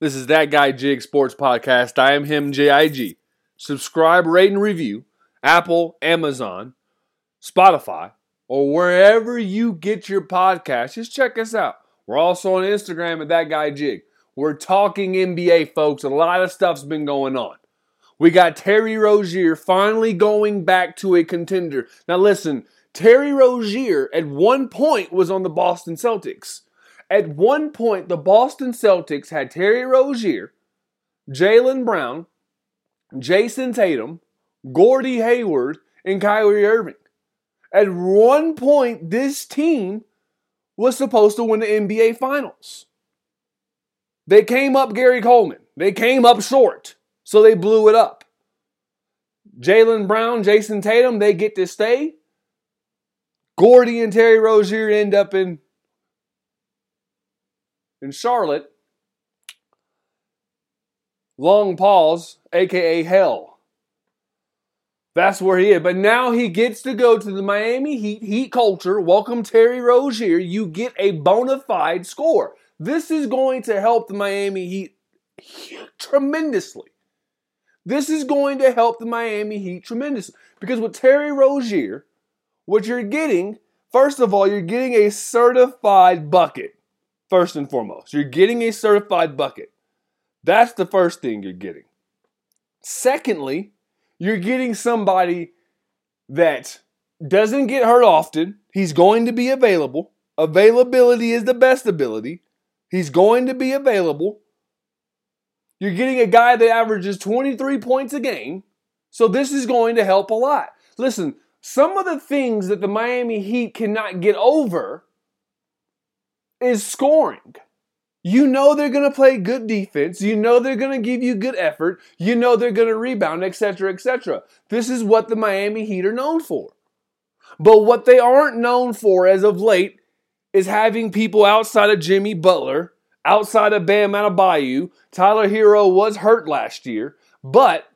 This is That Guy Jig Sports Podcast. I am him, JIG. Subscribe, rate, and review Apple, Amazon, Spotify, or wherever you get your podcast. Just check us out. We're also on Instagram at That Guy Jig. We're talking NBA, folks. A lot of stuff's been going on. We got Terry Rozier finally going back to a contender. Now, listen, Terry Rozier at one point was on the Boston Celtics. At one point, the Boston Celtics had Terry Rozier, Jaylen Brown, Jayson Tatum, Gordy Hayward, and Kyrie Irving. At one point, this team was supposed to win the NBA Finals. They came up Gary Coleman. They came up short, so they blew it up. Jaylen Brown, Jayson Tatum, they get to stay. Gordy and Terry Rozier end up in in Charlotte. Long pause, aka hell. That's where he is. But now he gets to go to the Miami Heat, Heat culture. Welcome, Terry Rozier. You get a bona fide score. This is going to help the Miami Heat tremendously. This is going to help the Miami Heat tremendously. Because with Terry Rozier, what you're getting, first of all, you're getting a certified bucket. First and foremost, you're getting a certified bucket. That's the first thing you're getting. Secondly, you're getting somebody that doesn't get hurt often. He's going to be available. Availability is the best ability. He's going to be available. You're getting a guy that averages 23 points a game. So this is going to help a lot. Listen, some of the things that the Miami Heat cannot get over is scoring. You know they're going to play good defense. You know they're going to give you good effort. You know they're going to rebound, etc., etc. This is what the Miami Heat are known for. But what they aren't known for as of late is having people outside of Jimmy Butler, outside of Bam Adebayo. Tyler Herro was hurt last year, but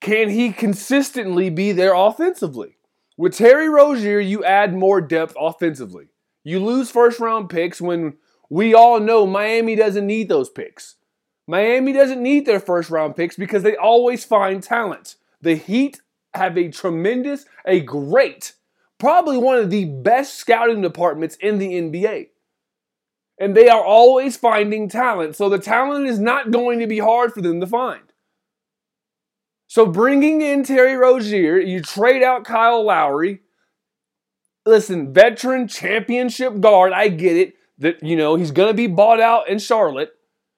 can he consistently be there offensively? With Terry Rozier, you add more depth offensively. You lose first round picks when we all know Miami doesn't need those picks. Miami doesn't need their first round picks because they always find talent. The Heat have a tremendous, a great, probably one of the best scouting departments in the NBA. And they are always finding talent. So the talent is not going to be hard for them to find. So bringing in Terry Rozier, you trade out Kyle Lowry, listen, veteran championship guard, I get it. That, you know, he's going to be bought out in Charlotte.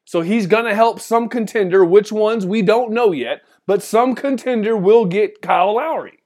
So he's going to help some contender. Which ones we don't know yet, but some contender will get Kyle Lowry.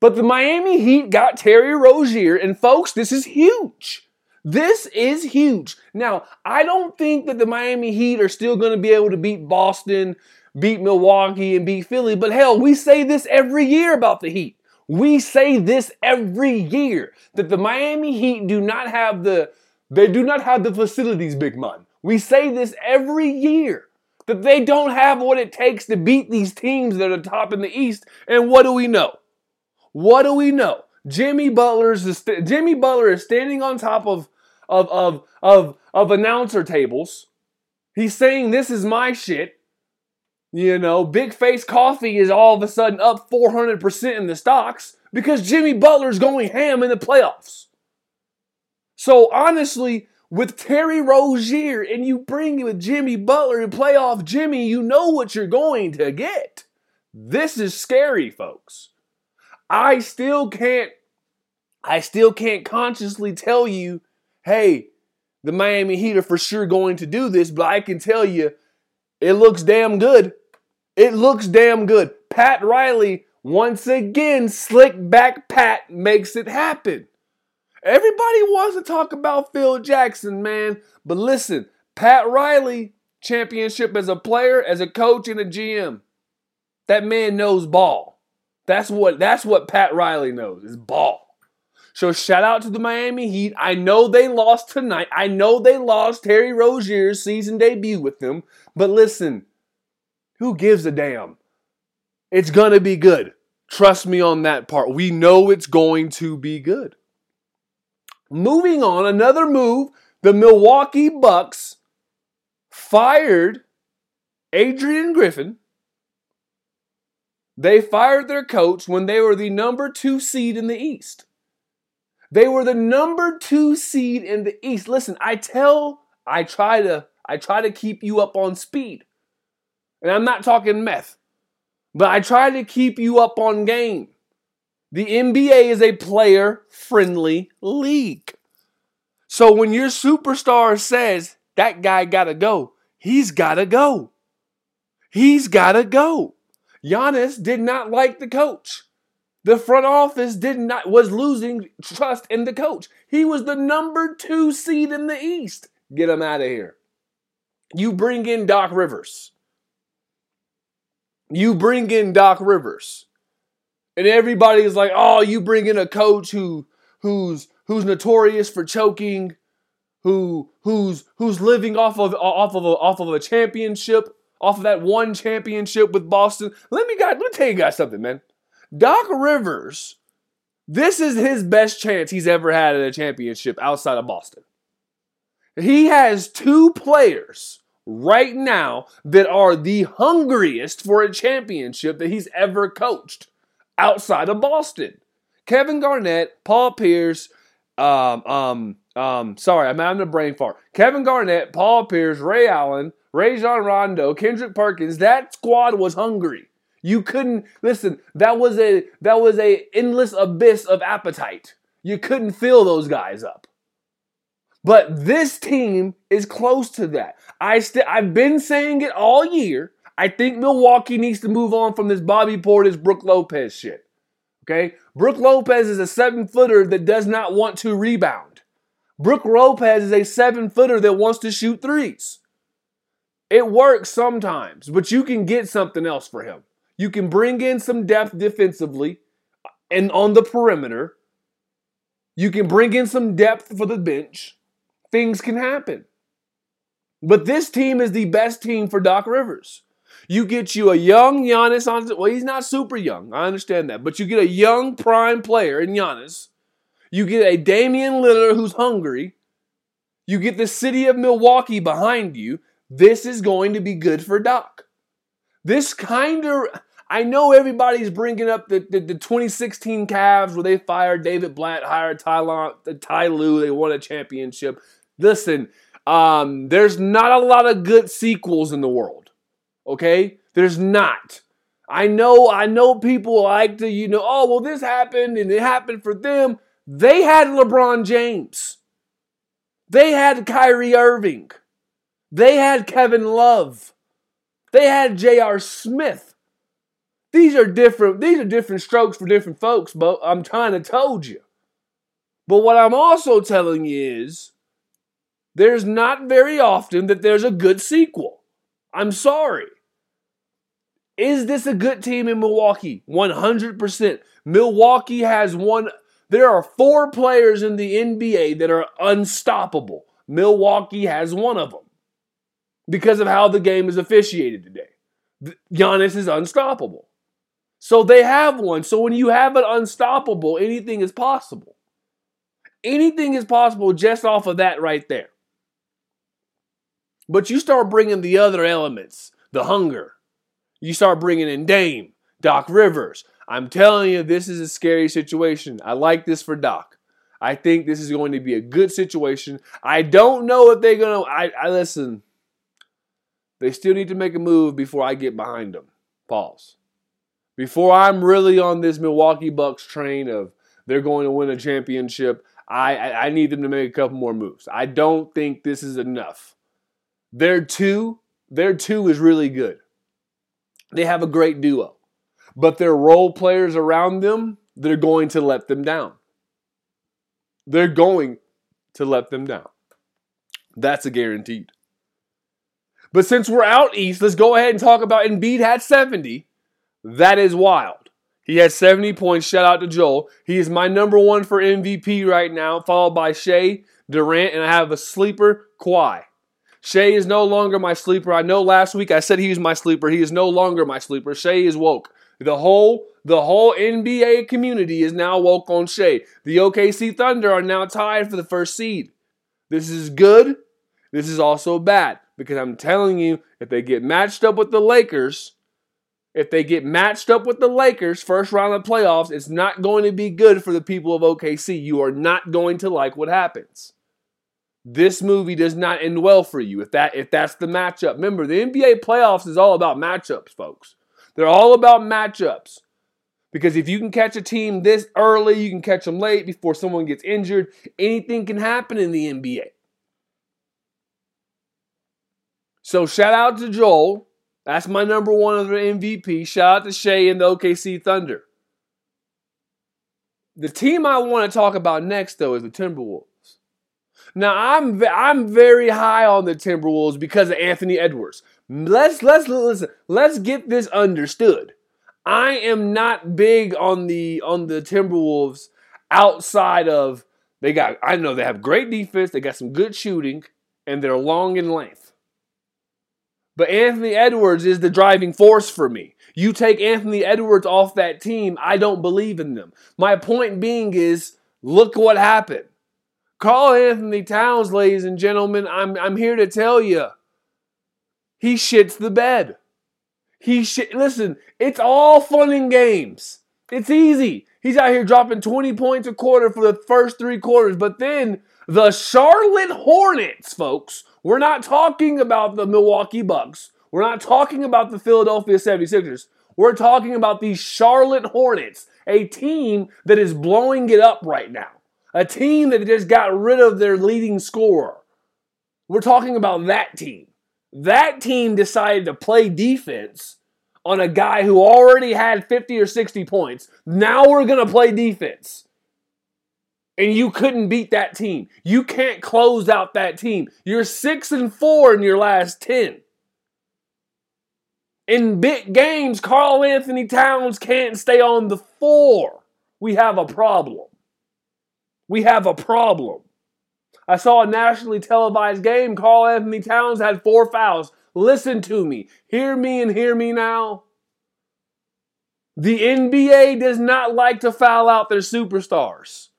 But the Miami Heat got Terry Rozier, and folks, this is huge. This is huge. Now, I don't think that the Miami Heat are still going to be able to beat Boston, beat Milwaukee, and beat Philly, but hell, we say this every year about the Heat. We say this every year that the Miami Heat do not have the they do not have the facilities, big man. We say this every year that they don't have what it takes to beat these teams that are top in the East. And what do we know? What do we know? Jimmy Butler's Jimmy Butler is standing on top of of of of of announcer tables. He's saying this is my shit. You know, Big Face Coffee is all of a sudden up 400% in the stocks because Jimmy Butler's going ham in the playoffs. So honestly, with Terry Rozier and you bring it with Jimmy Butler and playoff Jimmy, you know what you're going to get. This is scary, folks. I still can't I still can't consciously tell you, hey, the Miami Heat are for sure going to do this, but I can tell you it looks damn good. It looks damn good. Pat Riley, once again, slick back Pat makes it happen. Everybody wants to talk about Phil Jackson, man. But listen, Pat Riley, championship as a player, as a coach, and a GM. That man knows ball. That's what that's what Pat Riley knows is ball. So shout out to the Miami Heat. I know they lost tonight. I know they lost Terry Rozier's season debut with them. But listen, who gives a damn? It's going to be good. Trust me on that part. We know it's going to be good. Moving on, another move the Milwaukee Bucks fired Adrian Griffin. They fired their coach when they were the number two seed in the East. They were the number two seed in the East. Listen, I tell, I try to, I try to keep you up on speed. And I'm not talking meth, but I try to keep you up on game. The NBA is a player friendly league. So when your superstar says that guy gotta go, he's gotta go. He's gotta go. Giannis did not like the coach. The front office did not was losing trust in the coach. He was the number two seed in the East. Get him out of here. You bring in Doc Rivers. You bring in Doc Rivers. And everybody is like, oh, you bring in a coach who who's who's notorious for choking, who who's who's living off of off of a, off of a championship, off of that one championship with Boston. Let me guys, let me tell you guys something, man. Doc Rivers, this is his best chance he's ever had at a championship outside of Boston. He has two players right now that are the hungriest for a championship that he's ever coached outside of Boston. Kevin Garnett, Paul Pierce, um, um, um, sorry, I'm having a brain fart. Kevin Garnett, Paul Pierce, Ray Allen, Rajon Rondo, Kendrick Perkins, that squad was hungry. You couldn't listen. That was a that was a endless abyss of appetite. You couldn't fill those guys up. But this team is close to that. I st- I've been saying it all year. I think Milwaukee needs to move on from this Bobby Portis, Brook Lopez shit. Okay? Brook Lopez is a seven footer that does not want to rebound. Brook Lopez is a seven footer that wants to shoot threes. It works sometimes, but you can get something else for him. You can bring in some depth defensively and on the perimeter. You can bring in some depth for the bench. Things can happen. But this team is the best team for Doc Rivers. You get you a young Giannis on. Well, he's not super young. I understand that. But you get a young prime player in Giannis. You get a Damian Lillard who's hungry. You get the city of Milwaukee behind you. This is going to be good for Doc. This kind of, I know everybody's bringing up the, the, the 2016 Cavs where they fired David Blatt, hired Ty, Ty Lue, they won a championship. Listen, um, there's not a lot of good sequels in the world. Okay? There's not. I know, I know people like to, you know, oh, well, this happened and it happened for them. They had LeBron James. They had Kyrie Irving. They had Kevin Love. They had J.R. Smith. These are different, these are different strokes for different folks, but I'm trying to told you. But what I'm also telling you is there's not very often that there's a good sequel. I'm sorry. Is this a good team in Milwaukee? 100%. Milwaukee has one. There are four players in the NBA that are unstoppable. Milwaukee has one of them because of how the game is officiated today. Giannis is unstoppable. So they have one. So when you have an unstoppable, anything is possible. Anything is possible just off of that right there. But you start bringing the other elements, the hunger. You start bringing in Dame, Doc Rivers. I'm telling you, this is a scary situation. I like this for Doc. I think this is going to be a good situation. I don't know if they're going to. I, I listen. They still need to make a move before I get behind them. Pause. Before I'm really on this Milwaukee Bucks train of they're going to win a championship, I, I, I need them to make a couple more moves. I don't think this is enough. Their two, their two is really good. They have a great duo. But their role players around them, they're going to let them down. They're going to let them down. That's a guaranteed. But since we're out east, let's go ahead and talk about Embiid had 70. That is wild. He had 70 points. Shout out to Joel. He is my number one for MVP right now, followed by Shai, Durant, and I have a sleeper, Kawhi. Shai is no longer my sleeper. I know last week I said he was my sleeper. He is no longer my sleeper. Shai is woke. The whole the whole NBA community is now woke on Shai. The OKC Thunder are now tied for the first seed. This is good. This is also bad Because I'm telling you, if they get matched up with the Lakers, if they get matched up with the Lakers first round of playoffs, it's not going to be good for the people of OKC. You are not going to like what happens. This movie does not end well for you if that if that's the matchup. Remember, the NBA playoffs is all about matchups, folks. They're all about matchups. Because if you can catch a team this early, you can catch them late before someone gets injured. Anything can happen in the NBA. So shout out to Joel. That's my number one of the MVP. Shout out to Shai and the OKC Thunder. The team I want to talk about next, though, is the Timberwolves. Now I'm I'm very high on the Timberwolves because of Anthony Edwards. Let's let's listen. Let's get this understood. I am not big on the on the Timberwolves outside of they got I know they have great defense, they got some good shooting, and they're long in length. But Anthony Edwards is the driving force for me. You take Anthony Edwards off that team, I don't believe in them. My point being is look what happened. Karl-Anthony Towns, ladies and gentlemen, I'm, I'm here to tell you, he shits the bed. He shit. Listen, it's all fun and games. It's easy. He's out here dropping 20 points a quarter for the first three quarters, but then the Charlotte Hornets, folks, we're not talking about the Milwaukee Bucks. We're not talking about the Philadelphia 76ers. We're talking about the Charlotte Hornets, a team that is blowing it up right now. A team that just got rid of their leading scorer. We're talking about that team. That team decided to play defense on a guy who already had 50 or 60 points. Now we're going to play defense. And you couldn't beat that team. You can't close out that team. You're 6 and 4 in your last 10. In big games, Karl-Anthony Towns can't stay on the floor. We have a problem. We have a problem. I saw a nationally televised game. Karl-Anthony Towns had four fouls. Listen to me. Hear me and hear me now. The NBA does not like to foul out their superstars.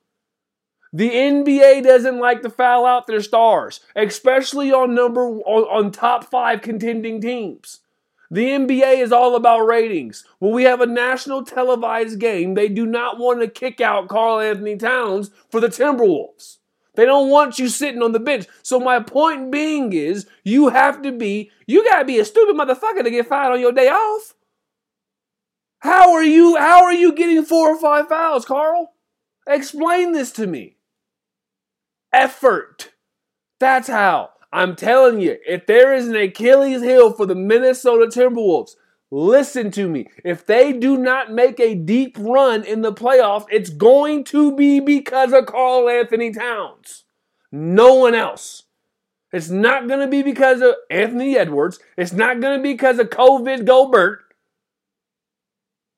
The NBA doesn't like to foul out their stars, especially on number on, on top 5 contending teams. The NBA is all about ratings. When we have a national televised game, they do not want to kick out Karl-Anthony Towns for the Timberwolves. They don't want you sitting on the bench. So my point being is, you have to be, you gotta be a stupid motherfucker to get fired on your day off. How are you, how are you getting four or five fouls, Karl? Explain this to me. Effort. That's how. I'm telling you, if there is an Achilles heel for the Minnesota Timberwolves, listen to me. If they do not make a deep run in the playoffs, it's going to be because of Karl-Anthony Towns. No one else. It's not going to be because of Anthony Edwards. It's not going to be because of COVID Gobert.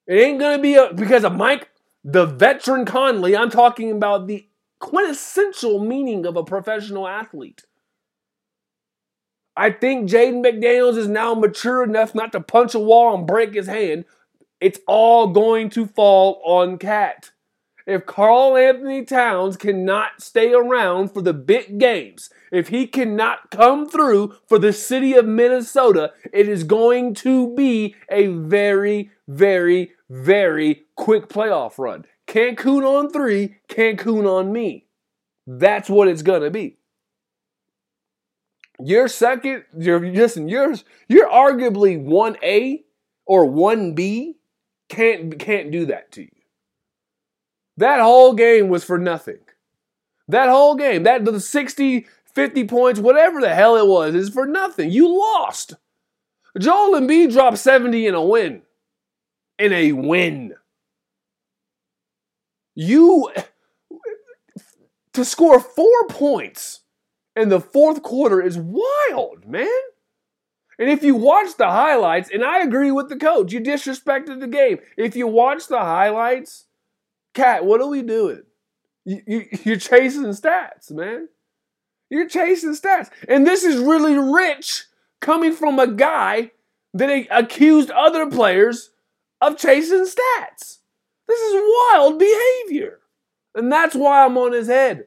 It ain't going to be a, because of Mike, the veteran Conley. I'm talking about the quintessential meaning of a professional athlete. I think Jaden McDaniels is now mature enough not to punch a wall and break his hand. It's all going to fall on KAT. If Karl-Anthony Towns cannot stay around for the big games, if he cannot come through for the city of Minnesota, it is going to be a very, very, very quick playoff run. Cancun on three, Cancun on me. That's what it's going to be. Your second, you're listen, yours, you're arguably one A or one B can't can't do that to you. That whole game was for nothing. That whole game, that the 60, 50 points, whatever the hell it was, is for nothing. You lost. Joel Embiid dropped 70 in a win. In a win. You to score four points in the fourth quarter is wild, man. And if you watch the highlights, and I agree with the coach, you disrespected the game. If you watch the highlights, KAT, what are we doing? You, you, you're chasing stats, man. You're chasing stats. And this is really rich coming from a guy that accused other players of chasing stats. This is wild behavior. And that's why I'm on his head.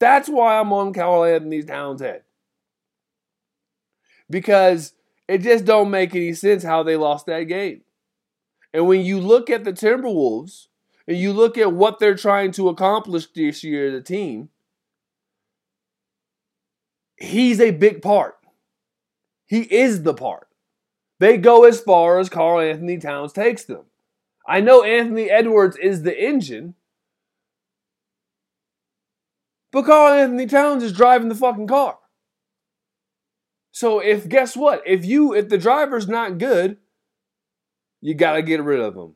That's why I'm on Karl-Anthony Towns' head. because it just don't make any sense how they lost that game. And when you look at the Timberwolves and you look at what they're trying to accomplish this year as a team, he's a big part. He is the part. They go as far as Karl-Anthony Towns takes them. I know Anthony Edwards is the engine, but Karl-Anthony Towns is driving the fucking car. So if guess what? If you if the driver's not good, you got to get rid of him.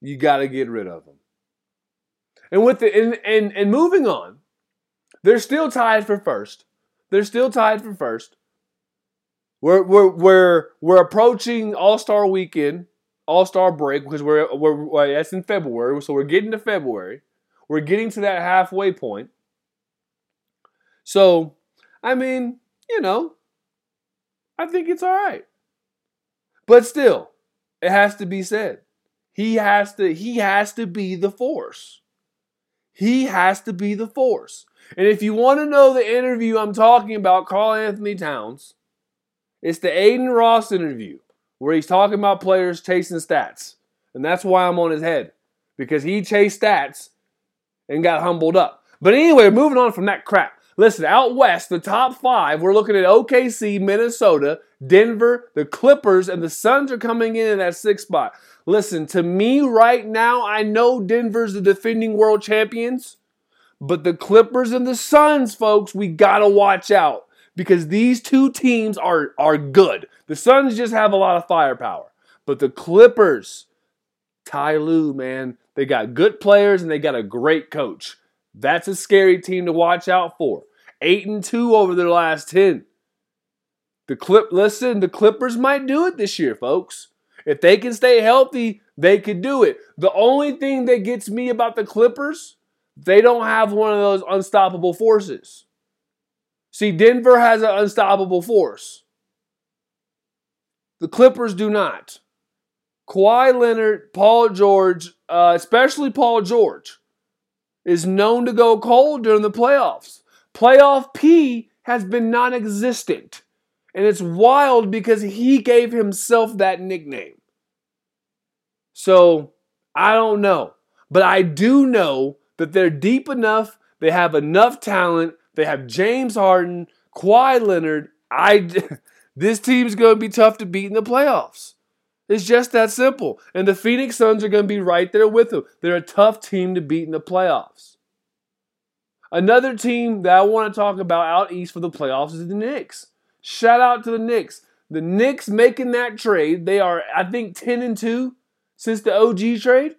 You got to get rid of him. And with the and, and and moving on, they're still tied for first. They're still tied for first. We're we're we're we're approaching All Star Weekend, All Star break because we're we're well, that's in February, so we're getting to February. We're getting to that halfway point. So, I mean, you know, I think it's all right. But still, it has to be said. He has to he has to be the force. He has to be the force. And if you want to know the interview I'm talking about, Karl-Anthony Towns, it's the Adin Ross interview where he's talking about players chasing stats. And that's why I'm on his head. Because he chased stats and got humbled up. But anyway, moving on from that crap. Listen, out west, the top five, we're looking at OKC, Minnesota, Denver, the Clippers, and the Suns are coming in in that sixth spot. Listen, to me right now, I know Denver's the defending world champions, but the Clippers and the Suns, folks, we gotta watch out because these two teams are, are good. The Suns just have a lot of firepower, but the Clippers, Ty Lue, man, they got good players and they got a great coach. That's a scary team to watch out for. 8 and 2 over their last 10. The clip listen, the Clippers might do it this year, folks. If they can stay healthy, they could do it. The only thing that gets me about the Clippers, they don't have one of those unstoppable forces. See, Denver has an unstoppable force. The Clippers do not. Kawhi Leonard, Paul George, uh, especially Paul George, is known to go cold during the playoffs. Playoff P has been non existent. And it's wild because he gave himself that nickname. So I don't know. But I do know that they're deep enough, they have enough talent, they have James Harden, Kawhi Leonard. I this team's going to be tough to beat in the playoffs. It's just that simple. And the Phoenix Suns are going to be right there with them. They're a tough team to beat in the playoffs. Another team that I want to talk about out east for the playoffs is the Knicks. Shout out to the Knicks. The Knicks making that trade. They are, I think, 10 and 2 since the OG trade.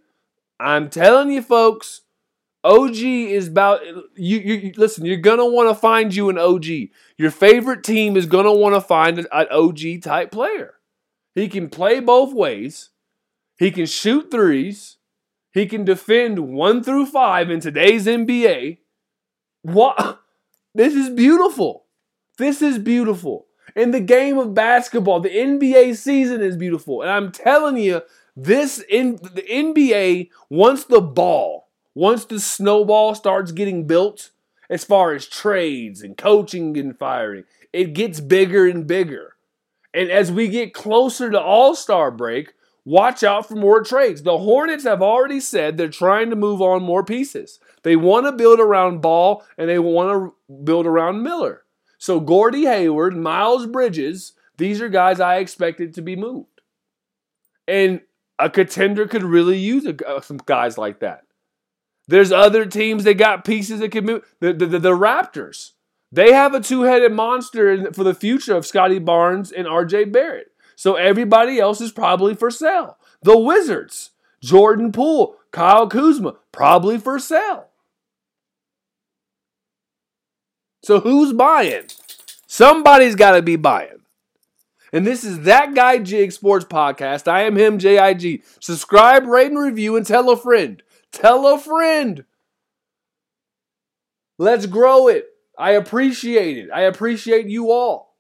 I'm telling you, folks, OG is about you. you listen, you're gonna want to find you an OG. Your favorite team is gonna want to find an, an OG type player. He can play both ways. He can shoot threes. He can defend one through five in today's NBA. What? This is beautiful. This is beautiful. In the game of basketball, the NBA season is beautiful. And I'm telling you, this in the NBA, once the ball, once the snowball starts getting built, as far as trades and coaching and firing, it gets bigger and bigger. And as we get closer to All Star break, watch out for more trades. The Hornets have already said they're trying to move on more pieces. They want to build around Ball and they want to build around Miller. So Gordy Hayward, Miles Bridges, these are guys I expected to be moved. And a contender could really use a, uh, some guys like that. There's other teams that got pieces that could move. The, the, the, the Raptors. They have a two headed monster for the future of Scottie Barnes and RJ Barrett. So everybody else is probably for sale. The Wizards, Jordan Poole, Kyle Kuzma, probably for sale. So who's buying? Somebody's got to be buying. And this is That Guy Jig Sports Podcast. I am him, JIG. Subscribe, rate, and review, and tell a friend. Tell a friend. Let's grow it. I appreciate it. I appreciate you all.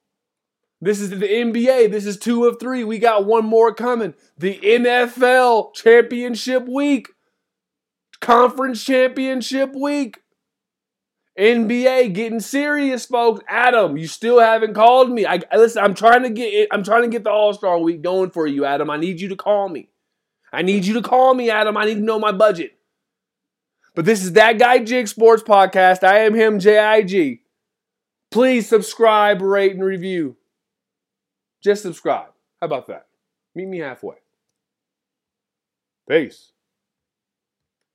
This is the NBA. This is two of three. We got one more coming. The NFL Championship Week, Conference Championship Week. NBA getting serious, folks. Adam, you still haven't called me. I listen. I'm trying to get. It, I'm trying to get the All Star Week going for you, Adam. I need you to call me. I need you to call me, Adam. I need to know my budget. But this is that guy Jig Sports podcast. I am him, J I G. Please subscribe, rate, and review. Just subscribe. How about that? Meet me halfway. Peace.